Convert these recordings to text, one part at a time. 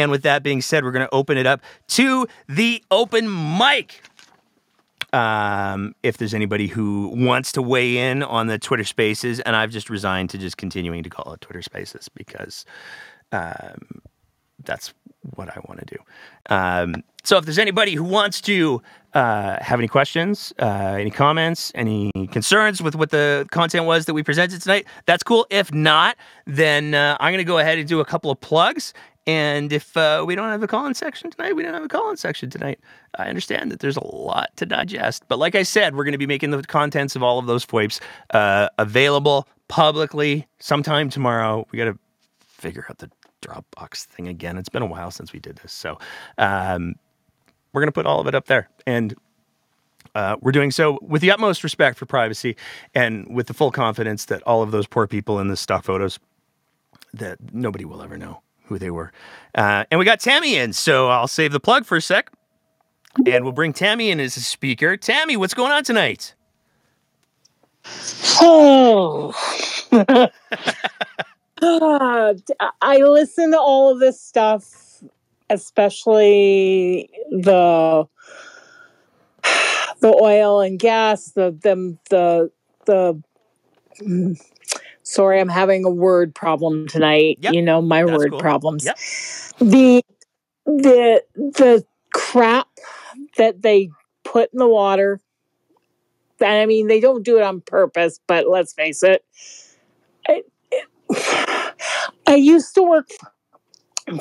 And with that being said, we're going to open it up to the open mic. Um, if there's anybody who wants to weigh in on the Twitter Spaces, and I've just resigned to just continuing to call it Twitter Spaces because um, that's what I want to do. Um, so if there's anybody who wants to uh, have any questions, uh, any comments, any concerns with what the content was that we presented tonight, that's cool. If not, then uh, I'm going to go ahead and do a couple of plugs. And if uh, we don't have a call-in section tonight, we don't have a call-in section tonight. I understand that there's a lot to digest, but like I said, we're going to be making the contents of all of those FOIPs uh, available publicly sometime tomorrow. We got to figure out the Dropbox thing again. It's been a while since we did this, so um, we're going to put all of it up there. And uh, we're doing so with the utmost respect for privacy and with the full confidence that all of those poor people in the stock photos that nobody will ever know who they were. Uh, and we got Tammy in, so I'll save the plug for a sec. And we'll bring Tammy in as a speaker. Tammy, what's going on tonight? Oh. I listen to all of this stuff, especially the the oil and gas, the them the the sorry, I'm having a word problem tonight. Yep, you know, my that's word cool. problems. Yep. The the the crap that they put in the water. And I mean, they don't do it on purpose, but let's face it. I, I used to work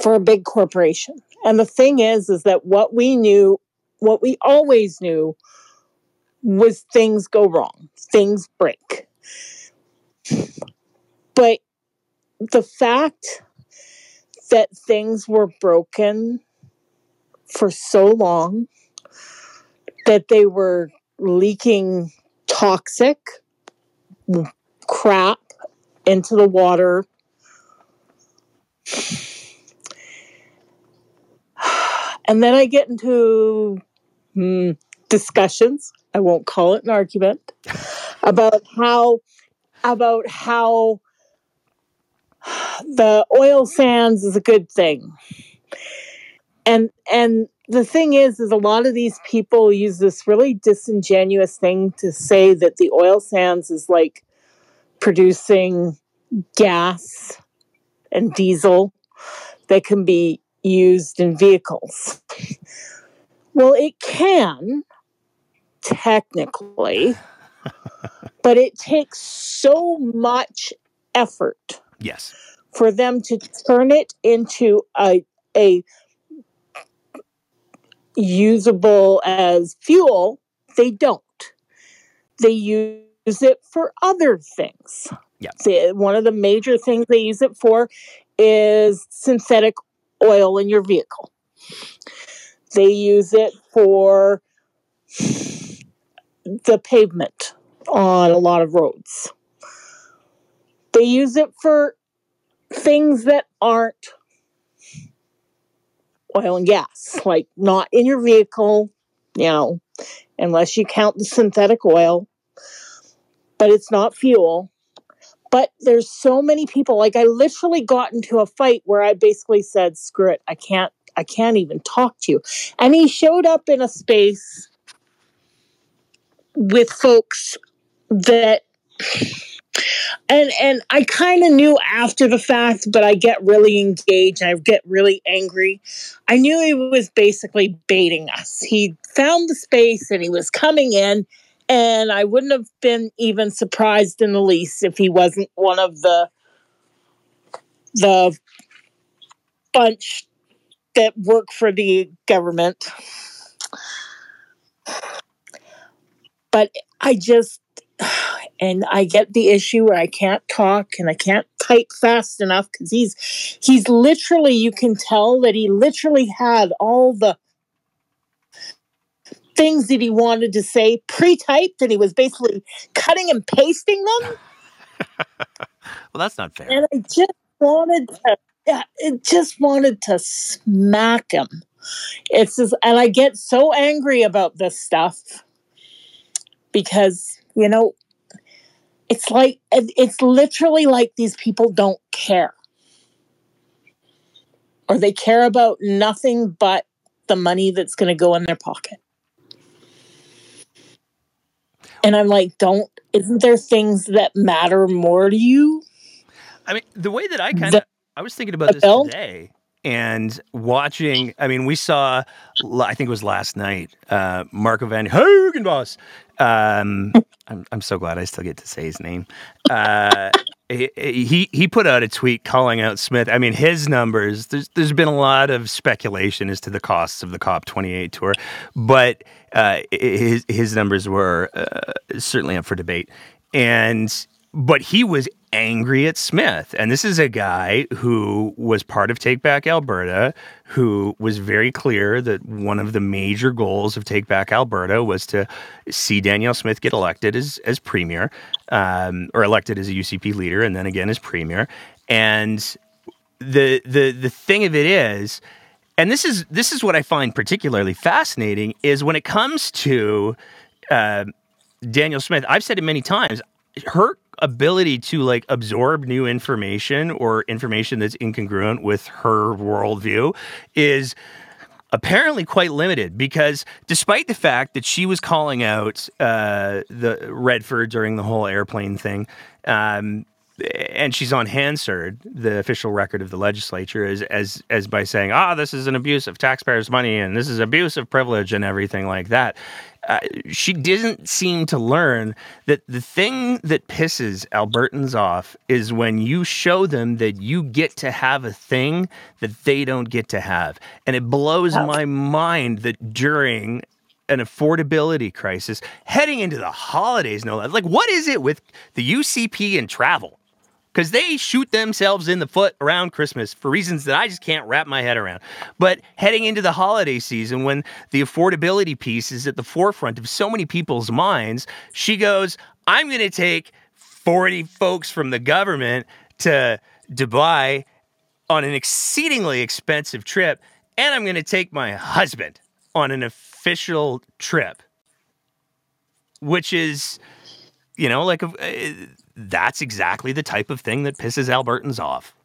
for a big corporation. And the thing is, is that what we knew, what we always knew was things go wrong, things break. But the fact that things were broken for so long, that they were leaking toxic crap into the water. And then I get into hmm, discussions. I won't call it an argument about how about how the oil sands is a good thing. And and the thing is is a lot of these people use this really disingenuous thing to say that the oil sands is like producing gas and diesel that can be used in vehicles. Well, it can technically, but it takes so much effort Yes. For them to turn it into a a usable as fuel. They don't. They use it for other things. Yeah. The- one of the major things they use it for is synthetic oil in your vehicle. They use it for the pavement on a lot of roads. They use it for things that aren't oil and gas, like not in your vehicle, you know, unless you count the synthetic oil, but it's not fuel. But there's so many people, like I literally got into a fight where I basically said, screw it, I can't I can't even talk to you. And he showed up in a space with folks that and and I kind of knew after the fact, but I get really engaged. I get really angry. I knew he was basically baiting us. He found the space and he was coming in, and I wouldn't have been even surprised in the least if he wasn't one of the the bunch that work for the government. But I just and I get the issue where I can't talk and I can't type fast enough because he's he's literally you can tell that he literally had all the things that he wanted to say pre-typed and he was basically cutting and pasting them Well, that's not fair. and I just wanted to yeah, it just wanted to smack him. It's just and I get so angry about this stuff because you know it's like it's literally like these people don't care or they care about nothing but the money that's going to go in their pocket. And I'm like, don't, isn't there things that matter more to you? I mean, the way that I kind of, I was thinking about this bill? today and watching. I mean, we saw, I think it was last night, uh, Marco Van Huigenbos. Um, I'm, I'm so glad I still get to say his name. Uh, he he put out a tweet calling out Smith. I mean, his numbers. There's there's been a lot of speculation as to the costs of the COP 28 tour, but uh, his his numbers were uh, certainly up for debate. And but he was angry at Smith. And this is a guy who was part of Take Back Alberta, who was very clear that one of the major goals of Take Back Alberta was to see Danielle Smith get elected as, as premier, um, or elected as a UCP leader, and then again as premier. And the the the thing of it is, and this is this is what I find particularly fascinating is when it comes to uh, Danielle Smith. I've said it many times. Her ability to like absorb new information or information that's incongruent with her worldview is apparently quite limited because despite the fact that she was calling out uh, the Redford during the whole airplane thing, um, and she's on Hansard, the official record of the legislature, as as as by saying, "Ah, this is an abuse of taxpayers' money and this is abuse of privilege and everything like that." Uh, she didn't seem to learn that the thing that pisses Albertans off is when you show them that you get to have a thing that they don't get to have, and it blows my mind that during an affordability crisis heading into the holidays no less like what is it with the UCP and travel because they shoot themselves in the foot around Christmas for reasons that I just can't wrap my head around. But heading into the holiday season, when the affordability piece is at the forefront of so many people's minds, she goes, I'm going to take 40 folks from the government to Dubai on an exceedingly expensive trip, and I'm going to take my husband on an official trip, which is, you know, like a, that's exactly the type of thing that pisses Albertans off.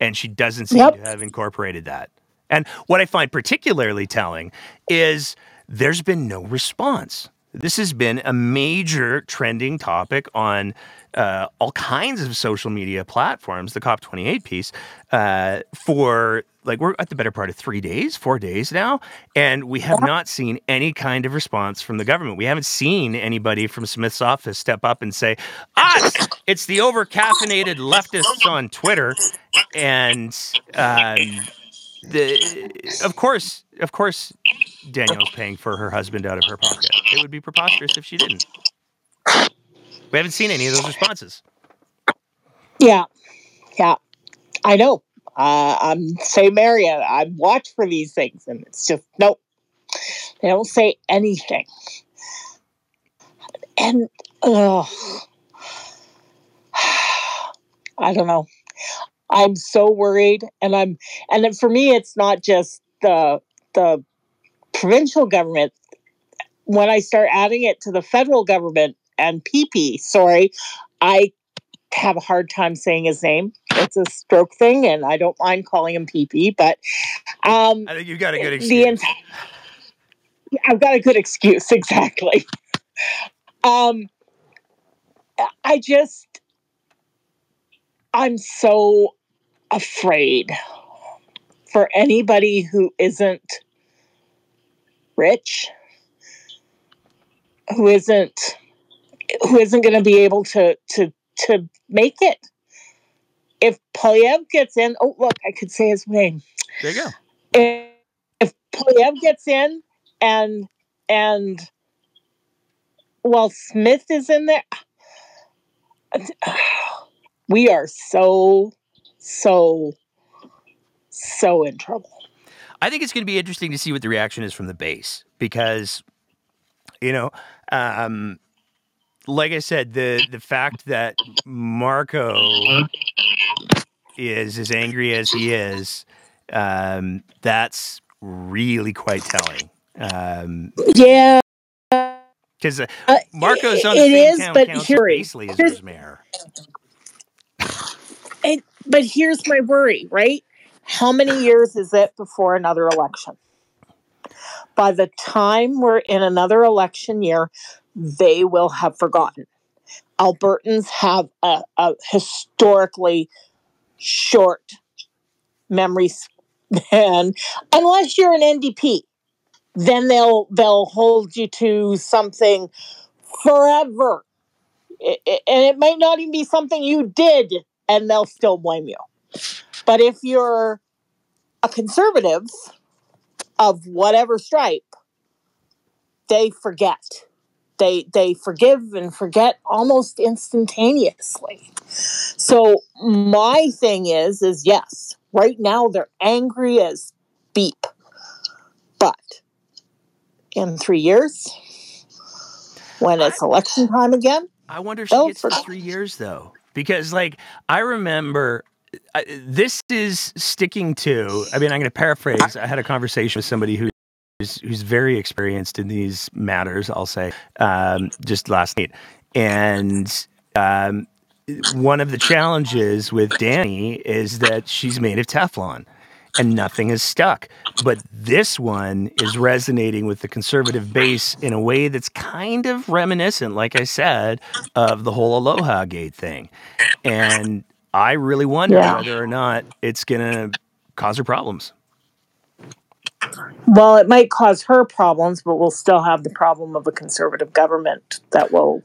And she doesn't seem yep. to have incorporated that. And what I find particularly telling is there's been no response. This has been a major trending topic on uh, all kinds of social media platforms, the COP28 piece, uh, for like we're at the better part of three days, four days now, and we have not seen any kind of response from the government. We haven't seen anybody from Smith's office step up and say, "Us, it's the over caffeinated leftists on Twitter," and um, the of course, of course, Danielle's paying for her husband out of her pocket. It would be preposterous if she didn't. We haven't seen any of those responses. Yeah, yeah, I know. Uh, I'm same area. I watch for these things, and it's just nope. They don't say anything, and oh, I don't know. I'm so worried, and I'm and for me, it's not just the the provincial government. When I start adding it to the federal government and PP, sorry, I have a hard time saying his name. It's a stroke thing, and I don't mind calling him PP. But um, I think you've got a good excuse. The I've got a good excuse, exactly. Um, I just, I'm so afraid for anybody who isn't rich, who isn't who isn't going to be able to to to make it. If Poilievre gets in, oh look, I could say his name. There you go. If, if Poilievre gets in, and and while Smith is in there, we are so so so in trouble. I think it's going to be interesting to see what the reaction is from the base because, you know, um, like I said, the the fact that Marco is as angry as he is, um, that's really quite telling. Um, yeah, because uh, Marco's on the it same is, town but council here, basically as his mayor. It, but here's my worry, right? How many years is it before another election? By the time we're in another election year, they will have forgotten. Albertans have a, a historically short memory span, unless you're an NDP. Then they'll they'll hold you to something forever, it, it, and it might not even be something you did, and they'll still blame you. But if you're a conservative of whatever stripe, they forget. They they forgive and forget almost instantaneously. So my thing is is yes, right now they're angry as beep. But in 3 years when it's election time again, I wonder if she gets to forget. three years though, because like I remember. I, this is sticking to. I mean, I'm going to paraphrase. I had a conversation with somebody who who's, who's very experienced in these matters. I'll say um, just last night, and um, one of the challenges with Danny is that she's made of Teflon and nothing has stuck. But this one is resonating with the conservative base in a way that's kind of reminiscent, like I said, of the whole Aloha Gate thing. And I really wonder Yeah. whether or not it's going to cause her problems. Well, it might cause her problems, but we'll still have the problem of a conservative government that will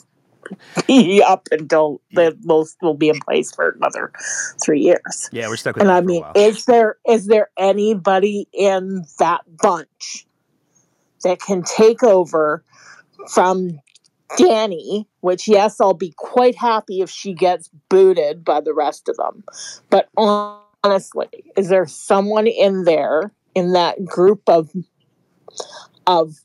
be up until that will will be in place for another three years. Yeah, we're stuck with that. And I mean, is there is there anybody in that bunch that can take over from Danny? Which yes, I'll be quite happy if she gets booted by the rest of them. But honestly, is there someone in there in that group of of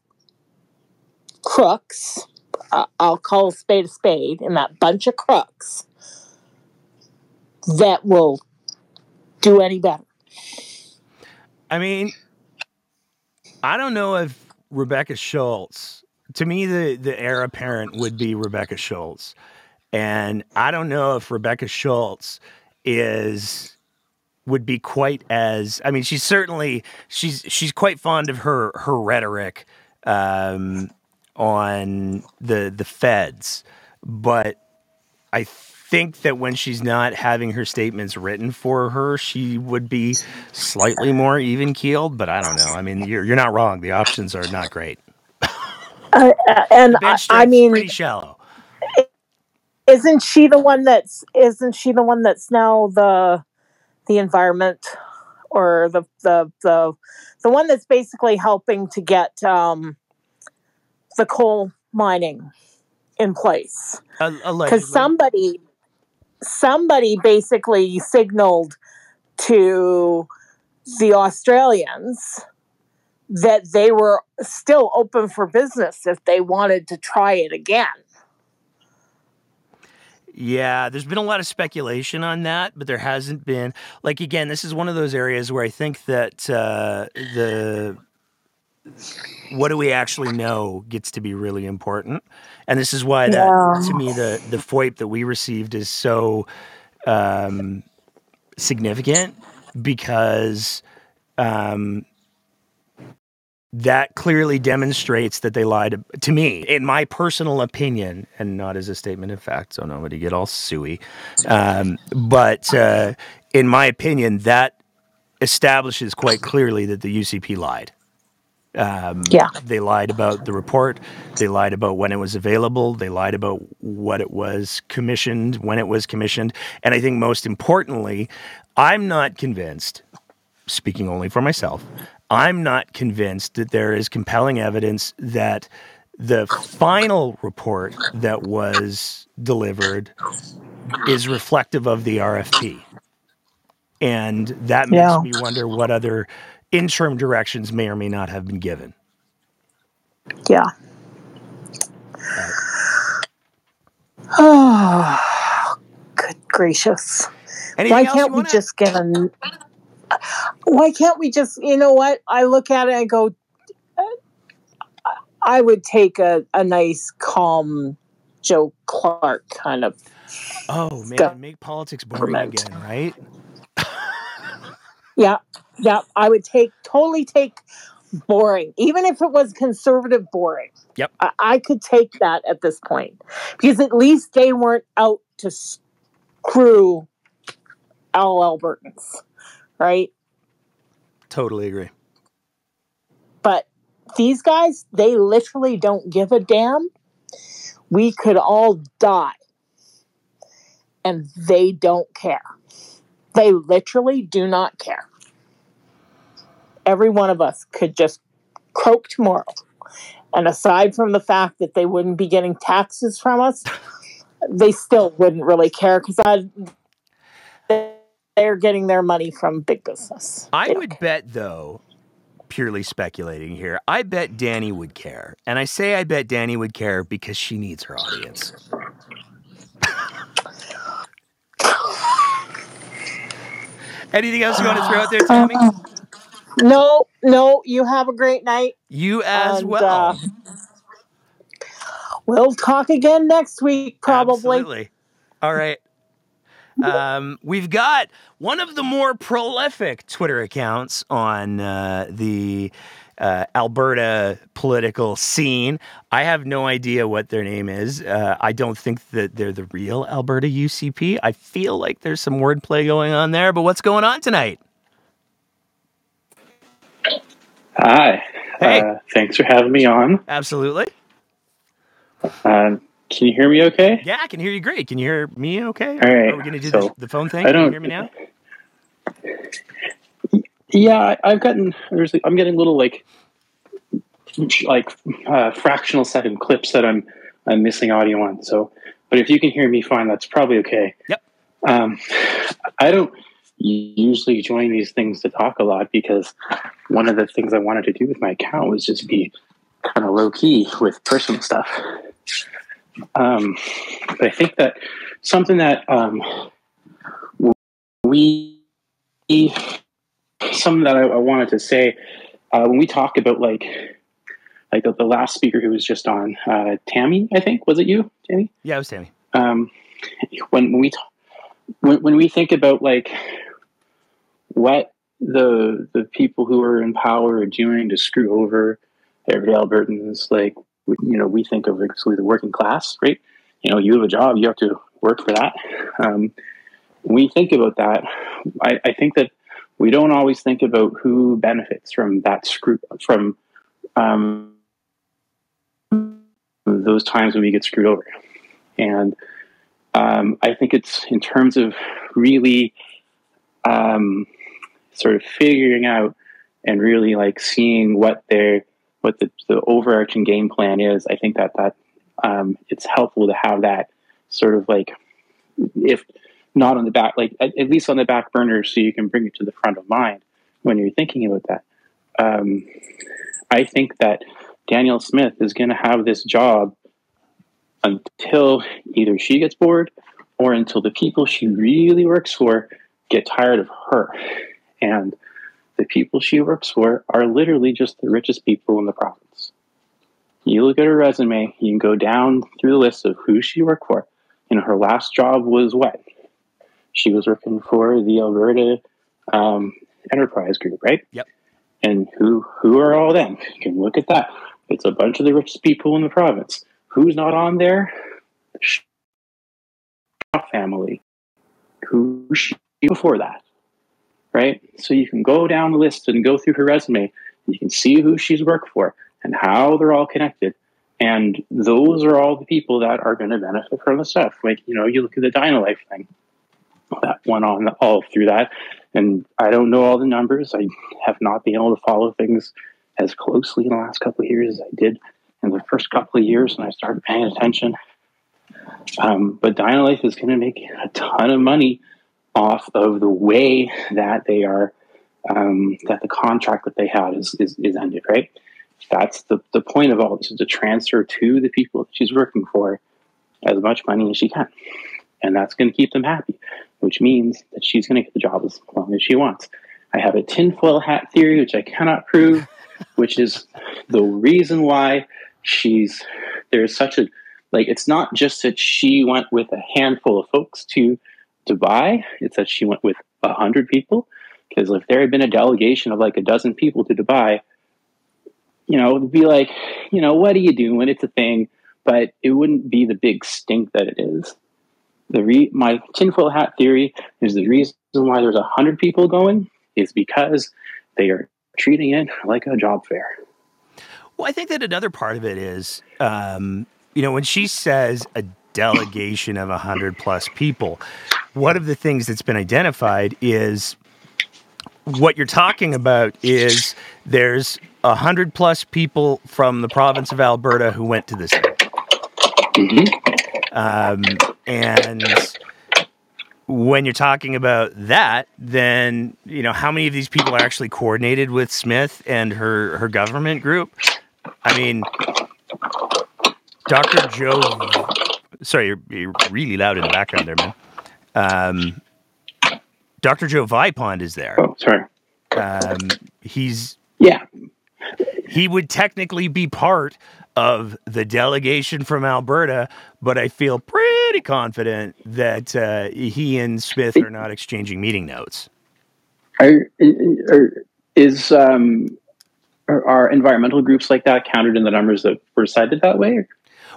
crooks? Uh, I'll call a spade a spade. and that bunch of crooks that will do any better. I mean, I don't know if Rebecca Schulz. To me, the the heir apparent would be Rebecca Schulz, and I don't know if Rebecca Schulz is would be quite as. I mean, she's certainly she's she's quite fond of her her rhetoric um, on the the feds, but I think that when she's not having her statements written for her, she would be slightly more even keeled. But I don't know. I mean, you're you're not wrong. The options are not great. Uh, uh, and I, I mean, pretty shallow. isn't she the one that's isn't she the one that's now the the environment or the the the the one that's basically helping to get um, the coal mining in place. Because somebody somebody basically signaled to the Australians that they were still open for business if they wanted to try it again. Yeah, there's been a lot of speculation on that, but there hasn't been. Like again, this is one of those areas where I think that uh, the what do we actually know gets to be really important, and this is why that Yeah. to me the the FOIP that we received is so um, significant because um, that clearly demonstrates that they lied to me, in my personal opinion, and not as a statement of fact. So nobody get all suey. Um, but uh, in my opinion, that establishes quite clearly that the UCP lied. Um, Yeah. They lied about the report. They lied about when it was available. They lied about what it was commissioned, when it was commissioned. And I think most importantly, I'm not convinced, speaking only for myself, I'm not convinced that there is compelling evidence that the final report that was delivered is reflective of the RFP. And that makes Yeah. me wonder what other interim directions may or may not have been given. Yeah. Oh, good gracious. Anything Why can't we just get a. Why can't we just, you know what? I look at it and go, I would take a, a nice, calm Joe Clark kind of. Oh man, make politics boring government. again, right? Yeah, yeah. I would take totally take boring, even if it was conservative boring. Yep. I, I could take that at this point because at least they weren't out to screw all Albertans, right? Totally agree. But these guys, they literally don't give a damn. We could all die. And they don't care. They literally do not care. Every one of us could just croak tomorrow. And aside from the fact that they wouldn't be getting taxes from us, they still wouldn't really care because they're getting their money from big business. I would bet, though, purely speculating here, I bet Danny would care. And I say I bet Danny would care because she needs her audience. Anything else you want to throw out there, um, Tammy? No, no. You have a great night. You as and, well. Uh, we'll talk again next week, probably. Absolutely. All right. Um, we've got one of the more prolific Twitter accounts on uh, the uh, Alberta political scene. I have no idea what their name is. Uh, I don't think that they're the real Alberta UCP. I feel like there's some wordplay going on there, but what's going on tonight? Hi. Hey. Uh, thanks for having me on. Absolutely. Um, can you hear me okay? Yeah, I can hear you great. Can you hear me okay? All right. Are we going to do so, the, the, phone thing? I don't, can you hear me now? Yeah, I've gotten, there's, I'm getting little like, like uh, fractional second clips that I'm, I'm missing audio on. So, but if you can hear me fine, that's probably okay. Yep. Um, I don't usually join these things to talk a lot because one of the things I wanted to do with my account was just be kind of low key with personal stuff. Um, but I think that something that um, we, something that I, I wanted to say uh, when we talk about like, like the, the, last speaker who was just on, uh, Tammy, I think was it you, Tammy? Yeah, it was Tammy. Um, when, when we talk, when, when we think about like what the the people who are in power are doing to screw over every Albertans, like you know, we think of exclusively the working class, right? You know, you have a job, you have to work for that. Um, we think about that. I, I, think that we don't always think about who benefits from that screw from um, those times when we get screwed over. And um, I think it's in terms of really um, sort of figuring out and really like seeing what they're what the, the overarching game plan is, I think that that um, it's helpful to have that sort of like, if not on the back, like at, at, least on the back burner, so you can bring it to the front of mind when you're thinking about that. Um, I think that Danielle Smith is going to have this job until either she gets bored or until the people she really works for get tired of her. And the people she works for are literally just the richest people in the province. You look at her resume, you can go down through the list of who she worked for. You know, her last job was what? She was working for the Alberta um, Enterprise Group, right? Yep. And who who are all them? You can look at that. It's a bunch of the richest people in the province. Who's not on there? The Shaw family. Who she before that? Right? So you can go down the list and go through her resume. And you can see who she's worked for and how they're all connected. And those are all the people that are going to benefit from the stuff. Like, you know, you look at the Dynalife thing that went on all through that. And I don't know all the numbers. I have not been able to follow things as closely in the last couple of years as I did in the first couple of years when I started paying attention. Um, but Dynalife is going to make a ton of money off of the way that they are um, that the contract that they had is, is, is ended, right? That's the, the point of all this is to transfer to the people that she's working for as much money as she can. And that's going to keep them happy, which means that she's going to get the job as long as she wants. I have a tinfoil hat theory, which I cannot prove, which is the reason why she's there's such a like it's not just that she went with a handful of folks to buy. It's that she went with a hundred people Because if there had been a delegation of like a dozen people to Dubai, you know, it'd be like, you know, what are you doing? It's a thing, but it wouldn't be the big stink that it is. The re- my tinfoil hat theory is the reason why there's a hundred people going is because they are treating it like a job fair. Well, I think that another part of it is, um, you know, when she says a delegation of 100 plus people, one of the things that's been identified is what you're talking about is there's a 100 plus people from the province of Alberta who went to this. Mm-hmm. Um, and when you're talking about that, then you know how many of these people are actually coordinated with Smith and her her government group. I mean, Dr. Joe. Sorry, you're, you're really loud in the background there, man. Um, Dr. Joe Vipond is there. Oh, sorry. Um, he's Yeah, he would technically be part of the delegation from Alberta, but I feel pretty confident that uh, he and Smith are not exchanging meeting notes. are, is um are, are environmental groups like that counted in the numbers that were cited that way?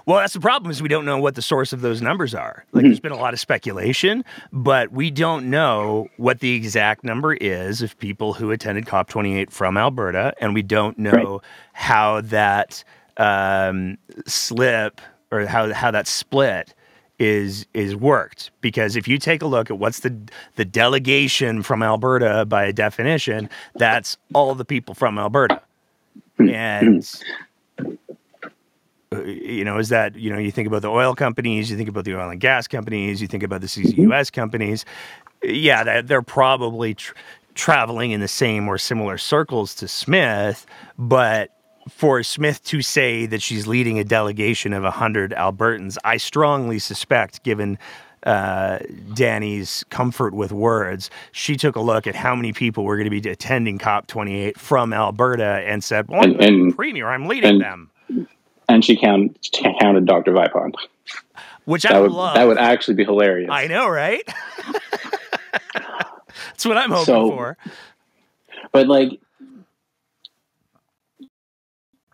Well, that's the problem is we don't know what the source of those numbers are. Like, Mhm. there's been a lot of speculation, but we don't know what the exact number is of people who attended COP28 from Alberta, and we don't know how that um, slip or how how that split is is worked. Because if you take a look at what's the the delegation from Alberta by definition, that's all the people from Alberta, and uh, you know, is that, you know, you think about the oil companies, you think about the oil and gas companies, you think about the CCUS companies. Yeah, they're, they're probably tr- traveling in the same or similar circles to Smith, but for Smith to say that she's leading a delegation of 100 Albertans, I strongly suspect, given uh, Danny's comfort with words, she took a look at how many people were going to be attending COP28 from Alberta and said, well, And- and- Premier, I'm leading and- them. And she count, she counted Dr. Vipond. Which I That would love. that would actually be hilarious. I know, right? That's what I'm hoping So- for. but like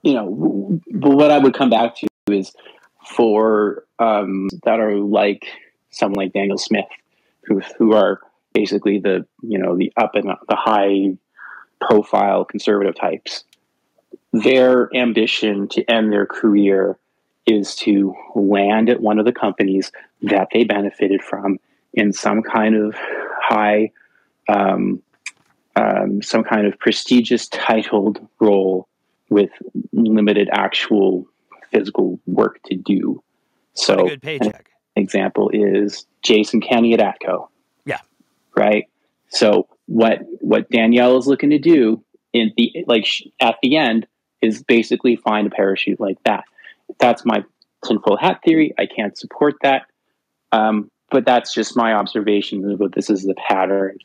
you know but what i would come back to is for um that are like someone like danielle smith who who are basically the you know the up and the high profile conservative types their ambition to end their career is to land at one of the companies that they benefited from in some kind of high um, um, some kind of prestigious titled role with limited actual physical work to do. So, a good an paycheck. example is Jason Kenney at Atco. Yeah. Right. So what what Danielle is looking to do in the like sh- at the end is basically find a parachute like that. That's my tinfoil hat theory. I can't support that, um, but that's just my observation about this is the pattern.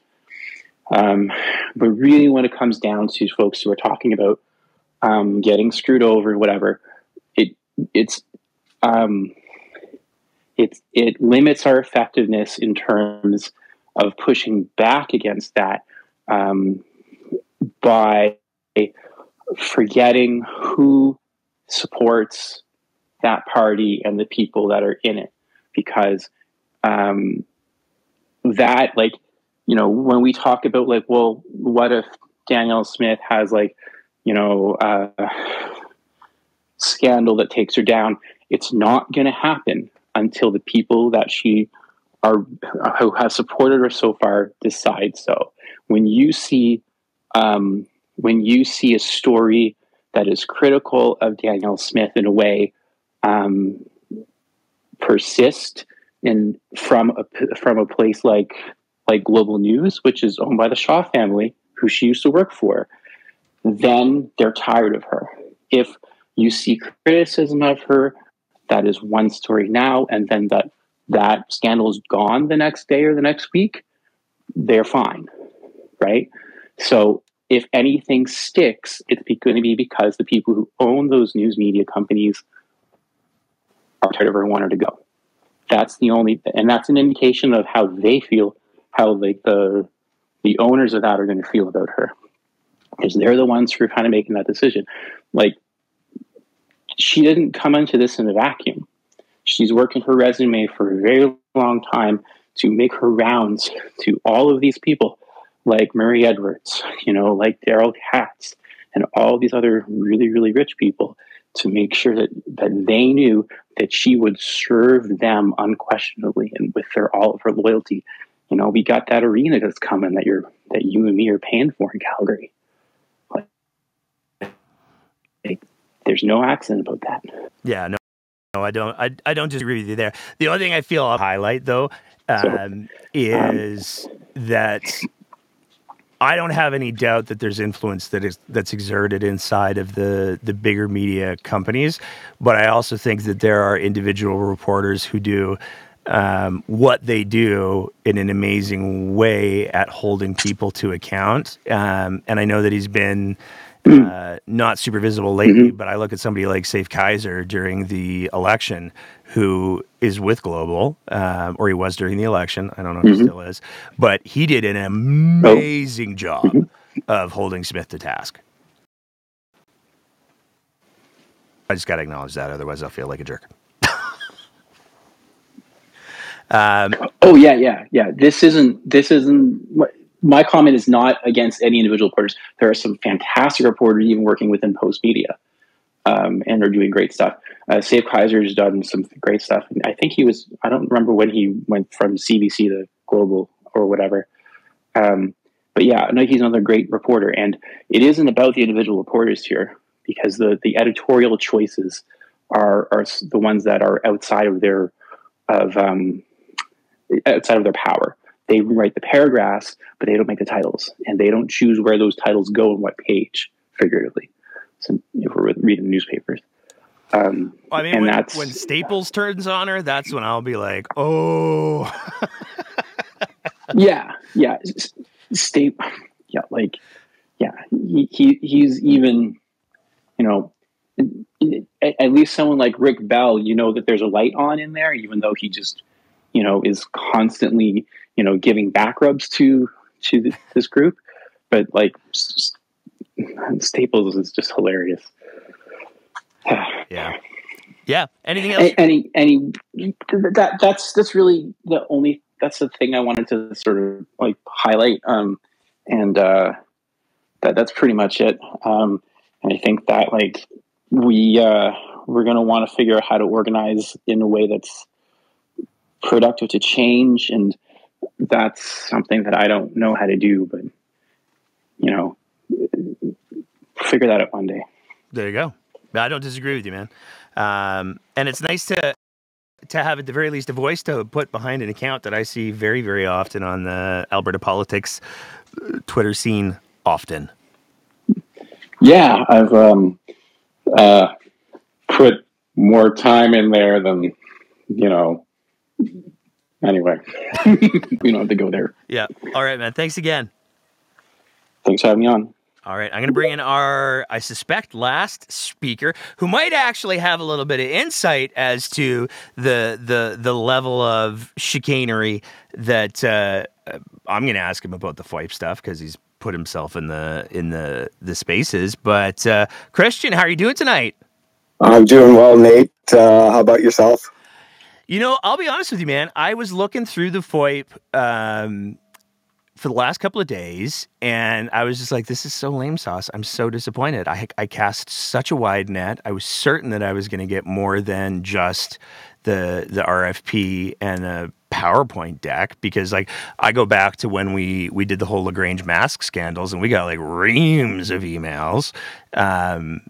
Um, but really, when it comes down to folks who are talking about um, getting screwed over, whatever, it it's um, it it limits our effectiveness in terms of pushing back against that um, by forgetting who supports that party and the people that are in it. Because um, that like you know when we talk about like well what if danielle smith has like you know uh, scandal that takes her down? It's not going to happen until the people that she are who have supported her so far decide so. When you see um, when you see a story that is critical of danielle smith in a way um, persist in from a from a place like like global news which is owned by the shaw family who she used to work for then they're tired of her. If you see criticism of her that is one story now and then that that scandal is gone the next day or the next week they're fine right? So if anything sticks it's going to be because the people who own those news media companies are tired of her and want her to go that's the only and that's an indication of how they feel how like the the owners of that are going to feel about her because they're the ones who are kind of making that decision. Like, she didn't come into this in a vacuum. She's working her resume for a very long time to make her rounds to all of these people, like Murray Edwards, you know, like Daryl Katz, and all these other really, really rich people to make sure that, that they knew that she would serve them unquestionably and with their all of her loyalty. You know, we got that arena that's coming that you're that you and me are paying for in Calgary. Like, there's no accident about that. Yeah, no, no, I don't. I, I don't disagree with you there. The only thing I feel I'll highlight though um, is that I don't have any doubt that there's influence that is that's exerted inside of the the bigger media companies, but I also think that there are individual reporters who do um, what they do in an amazing way at holding people to account. Um, and I know that he's been uh, not super visible lately, mm-hmm. but I look at somebody like Safe Kaiser during the election, who is with Global, um, or he was during the election. I don't know if mm-hmm. he still is, but he did an amazing oh. job mm-hmm. of holding Smith to task. I just got to acknowledge that, otherwise I'll feel like a jerk. um, oh yeah, yeah, yeah. This isn't. This isn't my comment is not against any individual reporters. There are some fantastic reporters even working within Postmedia, um, and they're doing great stuff. Uh, Kaiser has done some great stuff. I think he was, I don't remember when he went from CBC to Global or whatever. Um, but yeah, no, he's another great reporter. And it isn't about the individual reporters here because the, the editorial choices are, are the ones that are outside of their, of, um, outside of their power they write the paragraphs, but they don't make the titles, and they don't choose where those titles go and what page, figuratively. So if we're reading newspapers, um, I mean, and when, that's when Staples turns on her, that's when I'll be like, oh, yeah, yeah, Stape, yeah, like, yeah, he, he he's even, you know, at least someone like Rick Bell, you know that there's a light on in there, even though he just, you know, is constantly you know giving back rubs to to the, this group. But like staples is just hilarious. Yeah. Yeah. Anything else? any any that that's that's really the only that's the thing i wanted to sort of like highlight um and uh that that's pretty much it. Um and i think that like we uh we're going to want to figure out how to organize in a way that's productive to change and that's something that I don't know how to do, but you know, figure that out one day. There you go. I don't disagree with you, man. Um, and it's nice to to have at the very least a voice to put behind an account that I see very, very often on the Alberta politics uh, Twitter scene. Often. Yeah, I've um, uh, put more time in there than you know anyway, we don't have to go there. Yeah. All right, man. Thanks again. Thanks for having me on. All right, I'm going to bring in our, I suspect, last speaker, who might actually have a little bit of insight as to the the the level of chicanery that uh, I'm going to ask him about the FOIP stuff because he's put himself in the in the the spaces. But uh, Christian, how are you doing tonight? I'm doing well, Nate. Uh, how about yourself? You know, I'll be honest with you, man. I was looking through the FOIP um, for the last couple of days, and I was just like, "This is so lame sauce." I'm so disappointed. I I cast such a wide net. I was certain that I was going to get more than just the the RFP and a PowerPoint deck because like I go back to when we we did the whole LaGrange mask scandals and we got like reams of emails um,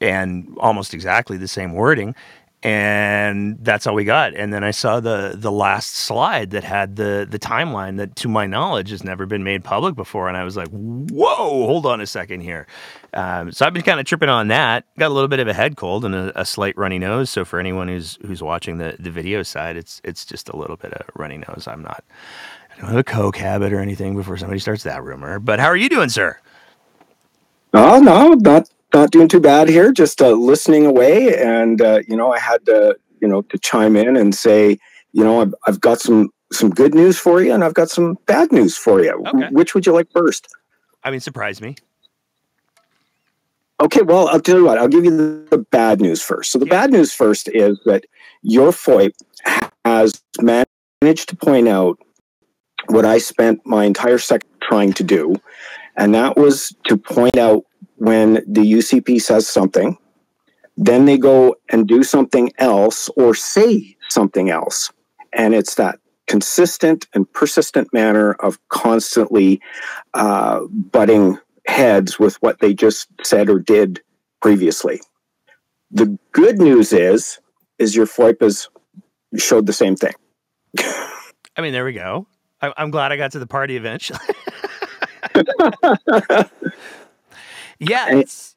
and almost exactly the same wording and that's all we got. And then I saw the the last slide that had the the timeline that, to my knowledge, has never been made public before. And I was like, "Whoa, hold on a second here." Um, so I've been kind of tripping on that. Got a little bit of a head cold and a, a, slight runny nose. So for anyone who's who's watching the the video side, it's it's just a little bit of runny nose. I'm not. I don't have a coke habit or anything before somebody starts that rumor. But how are you doing, sir? Oh no, not not doing too bad here. Just uh, listening away, and uh, you know, I had to you know to chime in and say you know, I've, I've got some some good news for you, and I've got some bad news for you. Okay. Which would you like first? I mean, surprise me. Okay, well, I'll tell you what. I'll give you the, bad news first. So the Yeah. bad news first is that your FOIP has managed to point out what I spent my entire second trying to do, and that was to point out when the UCP says something, then they go and do something else or say something else, and it's that consistent and persistent manner of constantly uh, butting heads with what they just said or did previously. The good news is, is your FOIP has showed the same thing. I mean, there we go. I, I'm glad I got to the party eventually. yeah, it's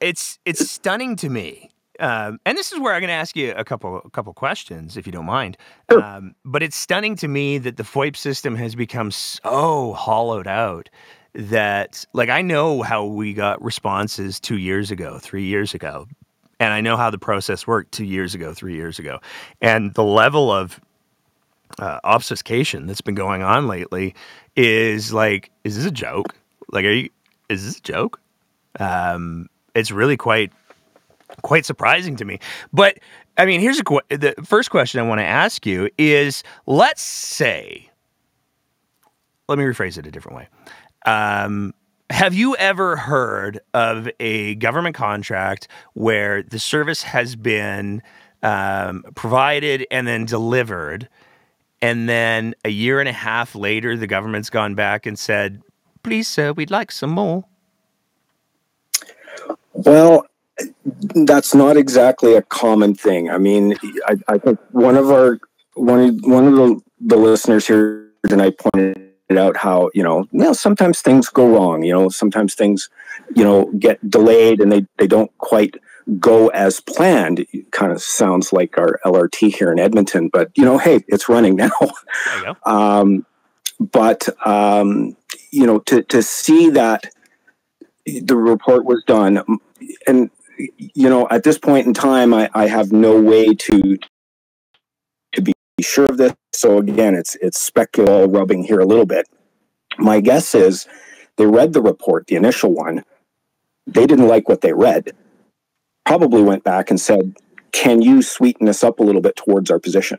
it's it's stunning to me. Um, and this is where I'm going to ask you a couple a couple questions, if you don't mind. Sure. Um, but it's stunning to me that the FOIP system has become so hollowed out that, like, I know how we got responses two years ago, three years ago, and I know how the process worked two years ago, three years ago, and the level of uh, obfuscation that's been going on lately is like, is this a joke? Like, are you? Is this a joke? Um, it's really quite quite surprising to me. But I mean, here's a qu- the first question I want to ask you is: Let's say, let me rephrase it a different way. Um, have you ever heard of a government contract where the service has been um, provided and then delivered, and then a year and a half later, the government's gone back and said, "Please, sir, we'd like some more." Well, that's not exactly a common thing. I mean, I, I think one of our one one of the, the listeners here tonight pointed out how you know, you know sometimes things go wrong. You know, sometimes things you know get delayed and they they don't quite go as planned. It kind of sounds like our LRT here in Edmonton, but you know, hey, it's running now. There you go. Um, but um, you know, to to see that the report was done, and you know, at this point in time, I, I have no way to to be sure of this. So again, it's it's speculal rubbing here a little bit. My guess is they read the report, the initial one. They didn't like what they read. Probably went back and said, "Can you sweeten this up a little bit towards our position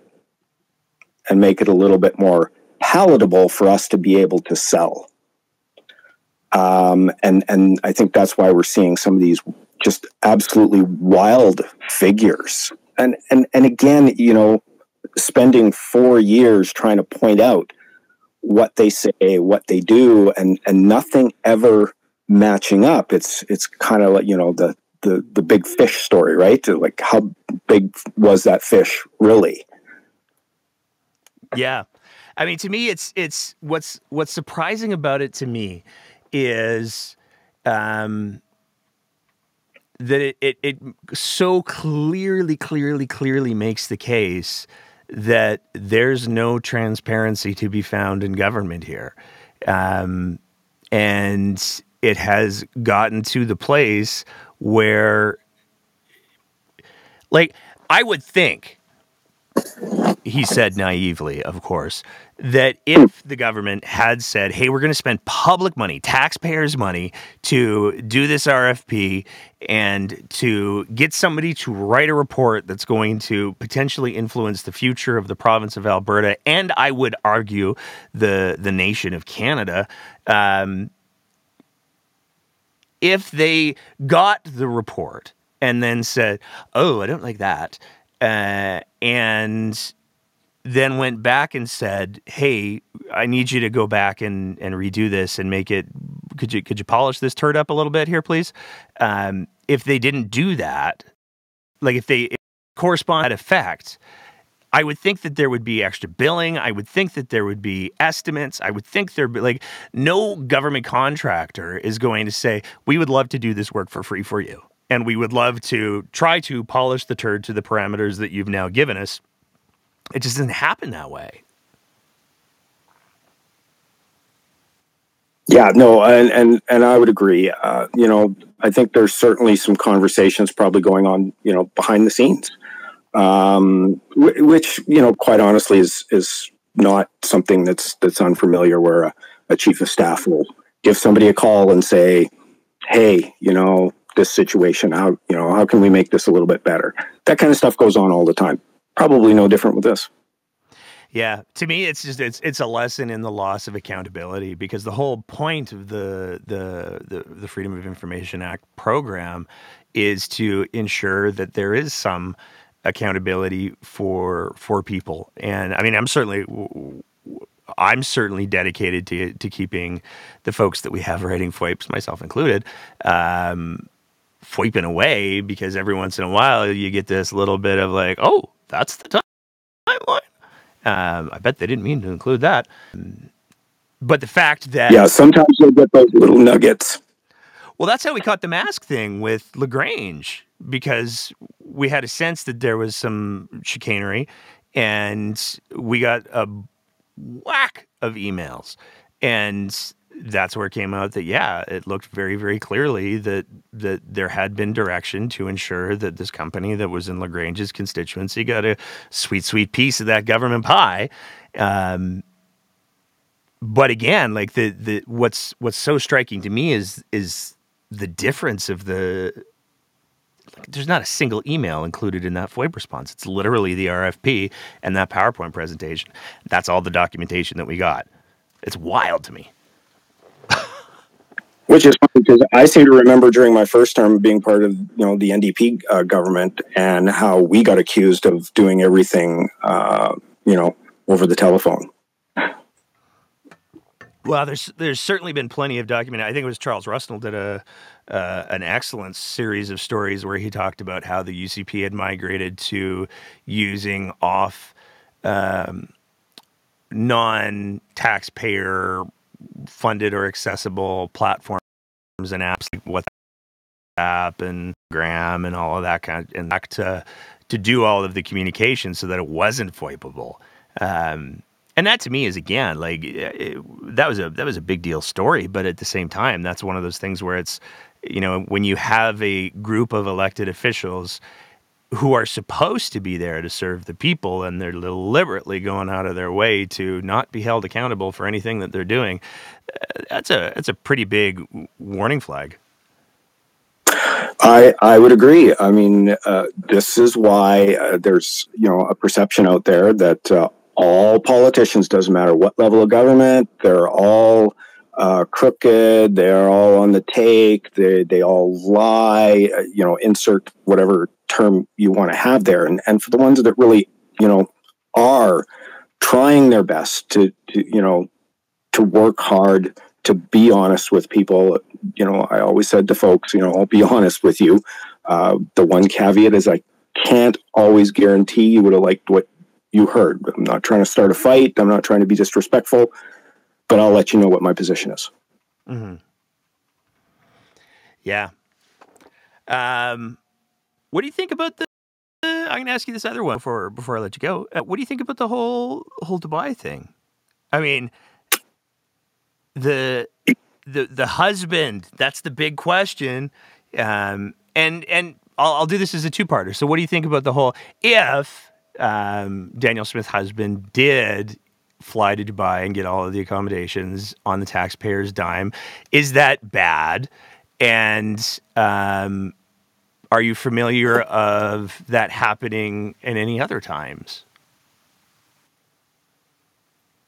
and make it a little bit more palatable for us to be able to sell?" Um, and and I think that's why we're seeing some of these just absolutely wild figures. And and and again, you know, spending four years trying to point out what they say, what they do, and and nothing ever matching up. It's it's kind of like you know the the the big fish story, right? Like how big was that fish really? Yeah. I mean, to me, it's it's what's what's surprising about it to me is um, that it, it it so clearly, clearly, clearly makes the case that there's no transparency to be found in government here, um, and it has gotten to the place where, like, I would think he said naively, of course, that if the government had said, hey, we're going to spend public money, taxpayers' money, to do this RFP and to get somebody to write a report that's going to potentially influence the future of the province of Alberta and I would argue the, the nation of Canada, um, if they got the report and then said, oh, I don't like that. Uh, and then went back and said, "Hey, I need you to go back and, and redo this and make it. Could you could you polish this turd up a little bit here, please?" Um, if they didn't do that, like if they if correspond effect, I would think that there would be extra billing. I would think that there would be estimates. I would think there'd be like no government contractor is going to say, "We would love to do this work for free for you." And we would love to try to polish the turd to the parameters that you've now given us it just doesn't happen that way. Yeah, no, and and and I would agree. Uh, you know, I think there's certainly some conversations probably going on, you know, behind the scenes. um, which you know, quite honestly, is is not something that's that's unfamiliar. Where a, a chief of staff will give somebody a call and say, "Hey, you know, this situation. How you know how can we make this a little bit better?" That kind of stuff goes on all the time. Probably no different with this. Yeah, to me, it's just it's it's a lesson in the loss of accountability because the whole point of the the the, the Freedom of Information Act program is to ensure that there is some accountability for for people. And I mean, I'm certainly I'm certainly dedicated to to keeping the folks that we have writing FOIPs, myself included, um, FOIPing away because every once in a while you get this little bit of like, oh, that's the timeline. Um, I bet they didn't mean to include that. But the fact that yeah, sometimes you'll get those little nuggets. Well, that's how we caught the mask thing with LaGrange because we had a sense that there was some chicanery and we got a whack of emails. And that's where it came out that yeah, it looked very, very clearly that that there had been direction to ensure that this company that was in LaGrange's constituency got a sweet, sweet piece of that government pie. Um, but again, like the the what's what's so striking to me is is the difference of the there's not a single email included in that FOIP response. It's literally the RFP and that PowerPoint presentation. That's all the documentation that we got. It's wild to me. Which is funny because I seem to remember during my first term being part of you know the NDP uh, government and how we got accused of doing everything uh, you know over the telephone. Well, there's there's certainly been plenty of documented. I think it was Charles Rusnell did a uh, an excellent series of stories where he talked about how the UCP had migrated to using off um, non taxpayer funded or accessible platforms and apps like WhatsApp and Gram and all of that kind of and to to do all of the communication so that it wasn't FOIPable. Um, and that to me is again like it, that was a that was a big deal story but at the same time that's one of those things where it's you know when you have a group of elected officials who are supposed to be there to serve the people and they're deliberately going out of their way to not be held accountable for anything that they're doing uh, that's a that's a pretty big warning flag I I would agree. I mean, uh, this is why uh, there's you know a perception out there that uh, all politicians, doesn't matter what level of government, they're all uh, crooked. They're all on the take. They they all lie. Uh, you know, insert whatever term you want to have there. And and for the ones that really you know are trying their best to, to you know to work hard to be honest with people. You know, I always said to folks, you know, I'll be honest with you. Uh, the one caveat is I can't always guarantee you would have liked what you heard. I'm not trying to start a fight. I'm not trying to be disrespectful, but I'll let you know what my position is. Mm-hmm. Yeah. Um, what do you think about the? I'm going to ask you this other one before before I let you go. Uh, what do you think about the whole whole Dubai thing? I mean, the the the husband. That's the big question. Um, and and I'll, I'll do this as a two parter. So, what do you think about the whole if um, Danielle Smith's husband did fly to Dubai and get all of the accommodations on the taxpayer's dime. Is that bad? And um, are you familiar of that happening in any other times?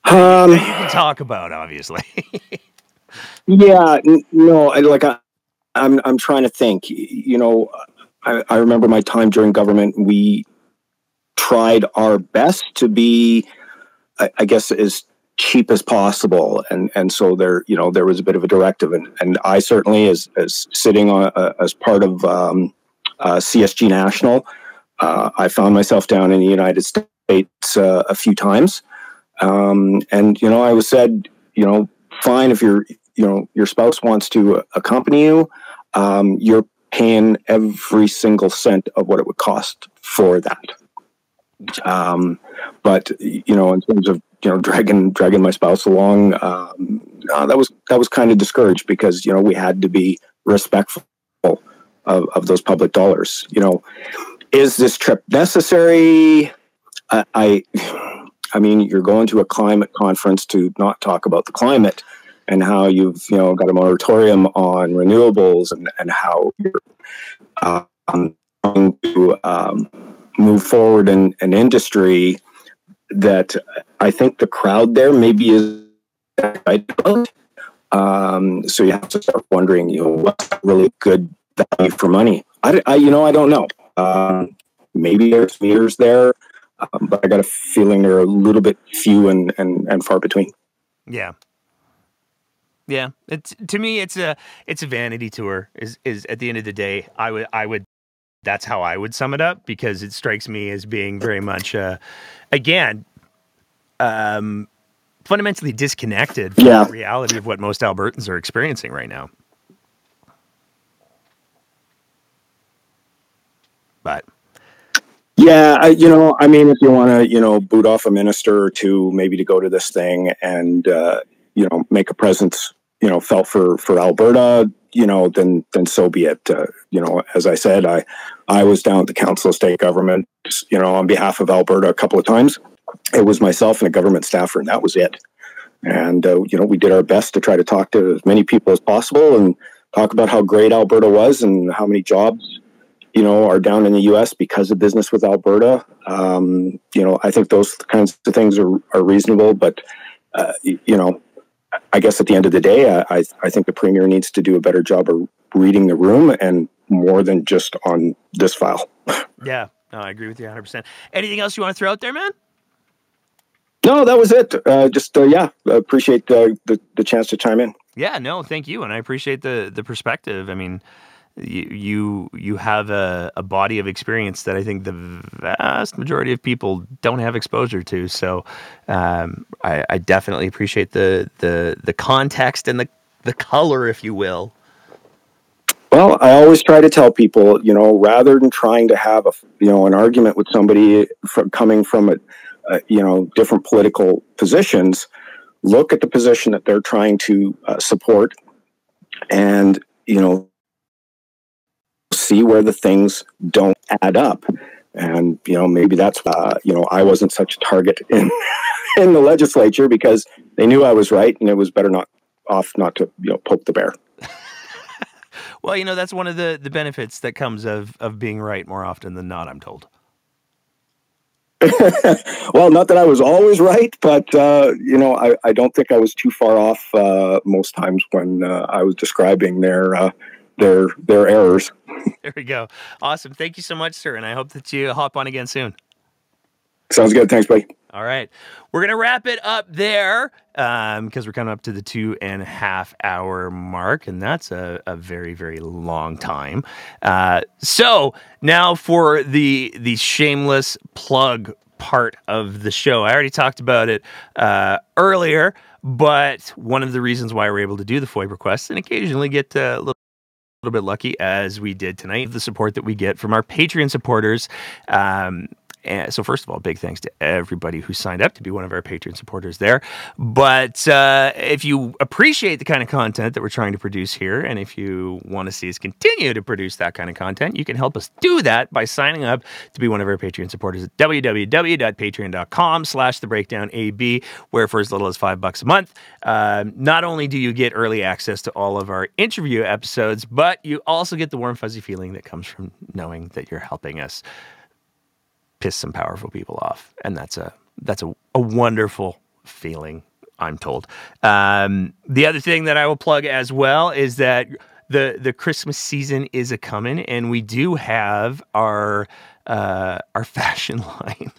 Um, you can talk about, obviously. yeah, n- no, I, like I, I'm, I'm trying to think. You know, I, I remember my time during government. We tried our best to be, I, I guess, as cheap as possible. And and so there you know there was a bit of a directive. And and I certainly as as sitting on uh, as part of um, uh, CSG National uh, I found myself down in the United States uh, a few times. Um, and you know I was said you know fine if your you know your spouse wants to accompany you. Um, you're paying every single cent of what it would cost for that um, but you know, in terms of you know dragging dragging my spouse along, um, that was that was kind of discouraged because you know we had to be respectful of, of those public dollars. You know, is this trip necessary? I, I, I mean, you're going to a climate conference to not talk about the climate and how you've you know got a moratorium on renewables and and how you're um, going to um, move forward in an industry that I think the crowd there maybe is um, so you have to start wondering, you know, what's really good value for money? I, I you know, I don't know. Um, maybe there's meters there, um, but I got a feeling they're a little bit few and, and, and far between. Yeah. Yeah, it's to me it's a it's a vanity tour. Is is at the end of the day, I would I would that's how I would sum it up because it strikes me as being very much uh, again um, fundamentally disconnected from Yeah. the reality of what most Albertans are experiencing right now. But Yeah, I, you know, I mean, if you want to, you know, boot off a minister or two, maybe to go to this thing and uh, you know make a presence, you know, felt for for Alberta, you know, then then so be it. Uh, you know, as I said, I I was down at the Council of State Government, you know, on behalf of Alberta a couple of times. It was myself and a government staffer, and that was it. And uh, you know, we did our best to try to talk to as many people as possible and talk about how great Alberta was and how many jobs you know, are down in the U.S. because of business with Alberta. Um, you know, I think those kinds of things are, are reasonable, but uh, you know, I guess at the end of the day, I, I think the premier needs to do a better job of reading the room and more than just on this file. yeah, no, I agree with you 100. percent Anything else you want to throw out there, man? No, that was it. Uh, just uh, yeah, appreciate uh, the the chance to chime in. Yeah, no, thank you, and I appreciate the the perspective. I mean, you you, have a, a body of experience that I think the vast majority of people don't have exposure to. So, um, I, I definitely appreciate the the the context and the the color, if you will. Well, I always try to tell people, you know, rather than trying to have a, you know, an argument with somebody from coming from a, a you know, different political positions, look at the position that they're trying to uh, support, and you know, see where the things don't add up. And you know, maybe that's uh, you know, I wasn't such a target in in the legislature because they knew I was right, and it was better not off not to you know poke the bear. Well, you know that's one of the the benefits that comes of of being right more often than not. I'm told. well, not that I was always right, but uh, you know, I, I don't think I was too far off uh, most times when uh, I was describing their uh, their their errors. There we go. Awesome. Thank you so much, sir, and I hope that you hop on again soon. Sounds good. Thanks, buddy. All right. We're going to wrap it up there because we're coming up to the two and a half hour mark, and that's a, a very, very long time. Uh, so now for the the shameless plug part of the show. I already talked about it uh, earlier, but one of the reasons why we're able to do the FOIA requests and occasionally get uh, a little little bit lucky as we did tonight the support that we get from our patreon supporters. Um, and so first of all big thanks to everybody who signed up to be one of our patreon supporters there. But uh, if you appreciate the kind of content that we're trying to produce here and if you want to see us continue to produce that kind of content you can help us do that by signing up to be one of our patreon supporters at www.patreon.com slash the where for as little as five bucks a month um, not only do you get early access to all of our interview episodes but you also get the warm fuzzy feeling that comes from knowing that you're helping us piss some powerful people off, and that's a that's a, a wonderful feeling. I'm told. Um, the other thing that I will plug as well is that the the Christmas season is a coming, and we do have our uh, our fashion line.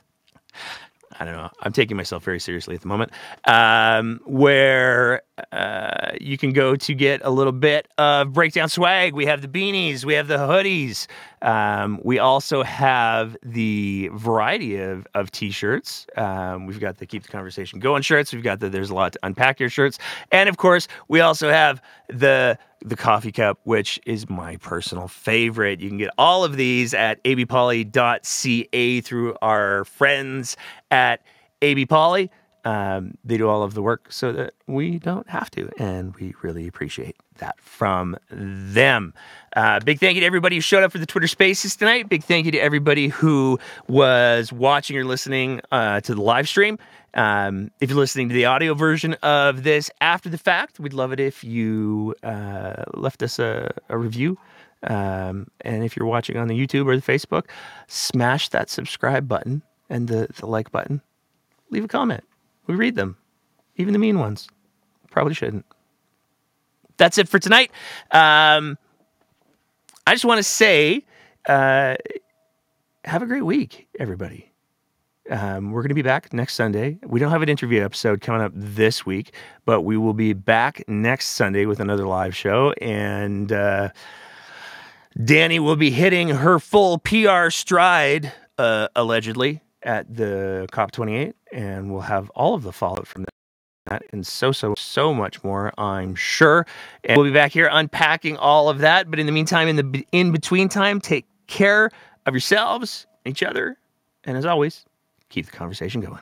I don't know. I'm taking myself very seriously at the moment. Um, where uh, you can go to get a little bit of breakdown swag. We have the beanies, we have the hoodies. Um, we also have the variety of, of t-shirts. Um, we've got the keep the conversation going shirts. We've got the there's a lot to unpack your shirts, and of course we also have the the coffee cup, which is my personal favorite. You can get all of these at abpoli.ca through our friends at AB Poli. Um, they do all of the work so that we don't have to, and we really appreciate that from them. Uh, big thank you to everybody who showed up for the Twitter Spaces tonight. Big thank you to everybody who was watching or listening uh, to the live stream. Um, if you're listening to the audio version of this after the fact, we'd love it if you uh, left us a, a review. Um, and if you're watching on the YouTube or the Facebook, smash that subscribe button and the, the like button. Leave a comment. We read them, even the mean ones. Probably shouldn't. That's it for tonight. Um, I just want to say, uh, have a great week, everybody. Um, we're going to be back next Sunday. We don't have an interview episode coming up this week, but we will be back next Sunday with another live show. And uh, Danny will be hitting her full PR stride, uh, allegedly, at the COP28, and we'll have all of the fallout from that and so, so, so much more, I'm sure. And we'll be back here unpacking all of that. But in the meantime, in the in between time, take care of yourselves, each other, and as always, keep the conversation going.